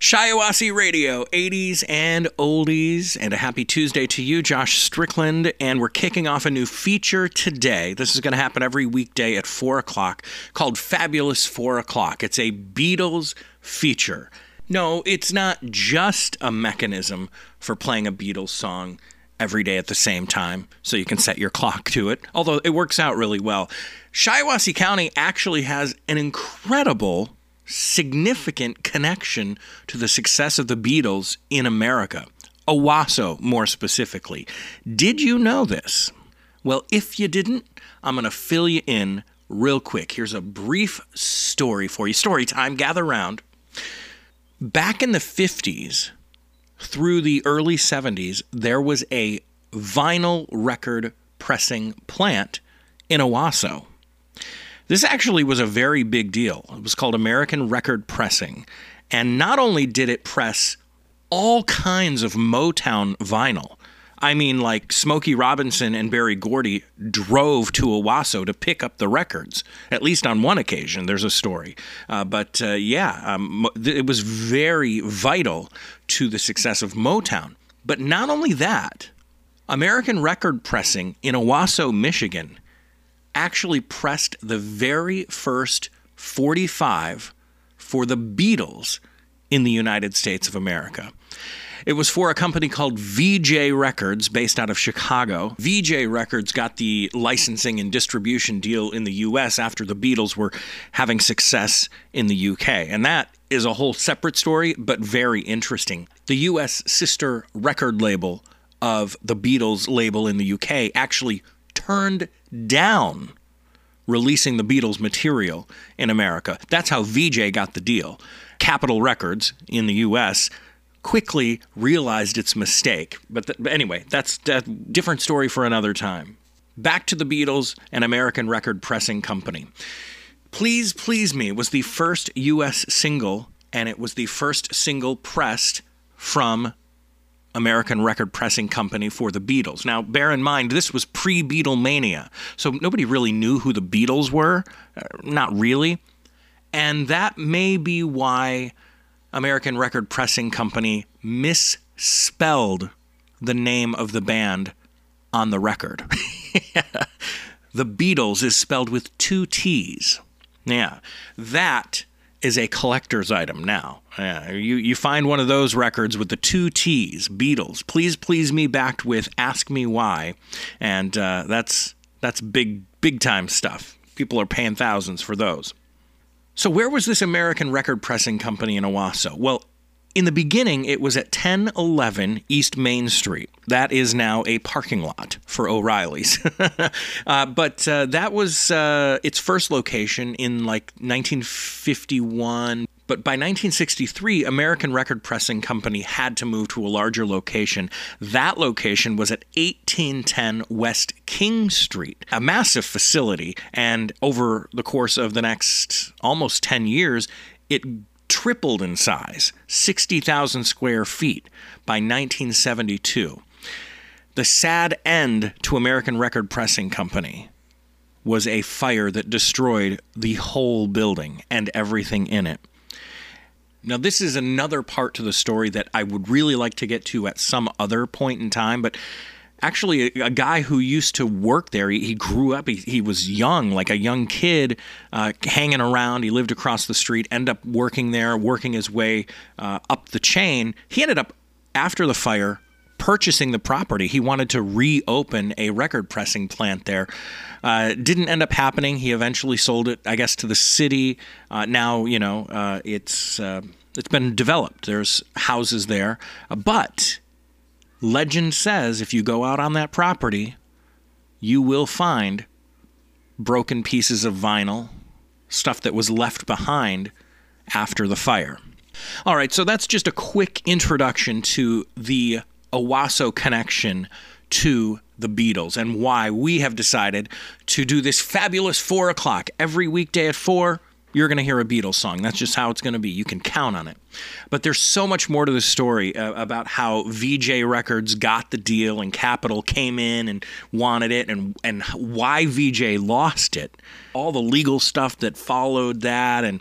Shiawassee Radio, 80s and oldies, and a happy Tuesday to you, Josh Strickland. And we're kicking off a new feature today. This is going to happen every weekday at 4 o'clock called Fabulous 4 o'clock. It's a Beatles feature. No, it's not just a mechanism for playing a Beatles song every day at the same time, so you can set your clock to it, although it works out really well. Shiawassee County actually has an incredible significant connection to the success of the Beatles in America. Owosso, more specifically. Did you know this? Well, if you didn't, I'm going to fill you in real quick. Here's a brief story for you. Story time, gather round. Back in the 50s through the early 70s, there was a vinyl record pressing plant in Owosso. This actually was a very big deal. It was called American Record Pressing. And not only did it press all kinds of Motown vinyl, I mean, like Smokey Robinson and Berry Gordy drove to Owosso to pick up the records. At least on one occasion, there's a story. Uh, but uh, yeah, um, it was very vital to the success of Motown. But not only that, American record pressing in Owosso, Michigan, actually pressed the very first 45 for the Beatles in the United States of America. It was for a company called Vee-Jay Records, based out of Chicago. Vee-Jay Records got the licensing and distribution deal in the US after the Beatles were having success in the UK. And that is a whole separate story, but very interesting. The US sister record label of the Beatles label in the UK actually turned down releasing the Beatles material in America. That's how Vee-Jay got the deal. Capitol Records in the US quickly realized its mistake. But, th- but anyway, that's a different story for another time. Back to the Beatles and American Record Pressing Company. Please Please Me was the first US single, and it was the first single pressed from American record pressing company for the Beatles. Now, bear in mind, this was pre Beatlemania, so nobody really knew who the Beatles were. Uh, not really. And that may be why American Record Pressing Company misspelled the name of the band on the record. the Beatles is spelled with two T's. Yeah, that is a collector's item now. Yeah, you, you find one of those records with the two T's, Beatles. Please, please me backed with Ask Me Why. And uh, that's, that's big, big time stuff. People are paying thousands for those. So, where was this American record pressing company in Owosso? Well, in the beginning, it was at 1011 East Main Street. That is now a parking lot for O'Reilly's. uh, but uh, that was uh, its first location in like 1951. But by 1963, American Record Pressing Company had to move to a larger location. That location was at 1810 West King Street, a massive facility. And over the course of the next almost 10 years, it tripled in size, 60,000 square feet by 1972. The sad end to American Record Pressing Company was a fire that destroyed the whole building and everything in it. Now, this is another part to the story that I would really like to get to at some other point in time, but actually a, a, guy who used to work there. He, he grew up. He, he, was young, like a young kid, uh, hanging around. He lived across the street. Ended up working there, working his way uh, up the chain. He ended up after the fire purchasing the property. He wanted to reopen a record pressing plant there. Uh, didn't end up happening. He eventually sold it, I guess, to the city. Uh, now, you know, uh, it's uh, it's been developed. There's houses there, but legend says if you go out on that property, you will find broken pieces of vinyl, stuff that was left behind after the fire. All right, so that's just a quick introduction to the Owosso connection to the Beatles and why we have decided to do this fabulous four o'clock every weekday at four you're going to hear a Beatles song. That's just how it's going to be. You can count on it. But there's so much more to the story uh, about how Vee-Jay Records got the deal and Capitol came in and wanted it and and why Vee-Jay lost it. All the legal stuff that followed that and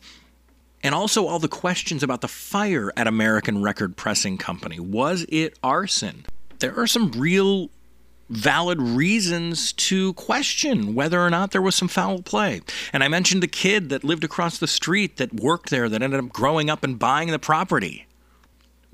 And also all the questions about the fire at American Record Pressing Company. Was it arson? There are some real valid reasons to question whether or not there was some foul play. And I mentioned the kid that lived across the street that worked there that ended up growing up and buying the property.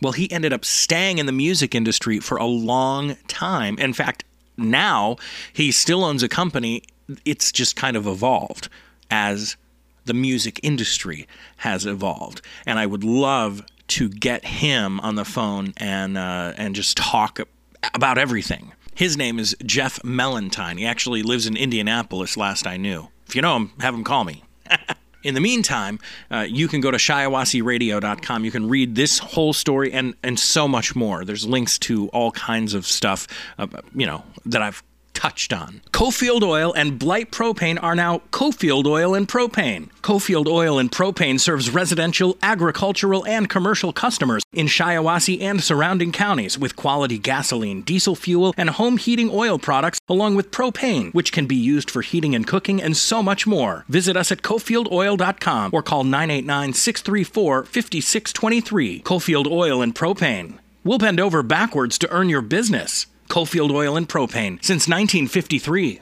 Well, he ended up staying in the music industry for a long time. In fact, now he still owns a company. It's just kind of evolved as the music industry has evolved. And I would love to get him on the phone and uh, and just talk about everything. His name is Jeff Mellentine. He actually lives in Indianapolis, last I knew. If you know him, have him call me. In the meantime, uh, you can go to shiawasseeradio.com. You can read this whole story and, and so much more. There's links to all kinds of stuff, uh, you know, that I've touched on. Cofield Oil and Blight Propane are now Cofield Oil and Propane. Cofield Oil and Propane serves residential, agricultural, and commercial customers in Shiawassee and surrounding counties with quality gasoline, diesel fuel, and home heating oil products, along with propane, which can be used for heating and cooking, and so much more. Visit us at CofieldOil.com or call 989 634 5623. Cofield Oil and Propane. We'll bend over backwards to earn your business. Cofield Oil and Propane since 1953.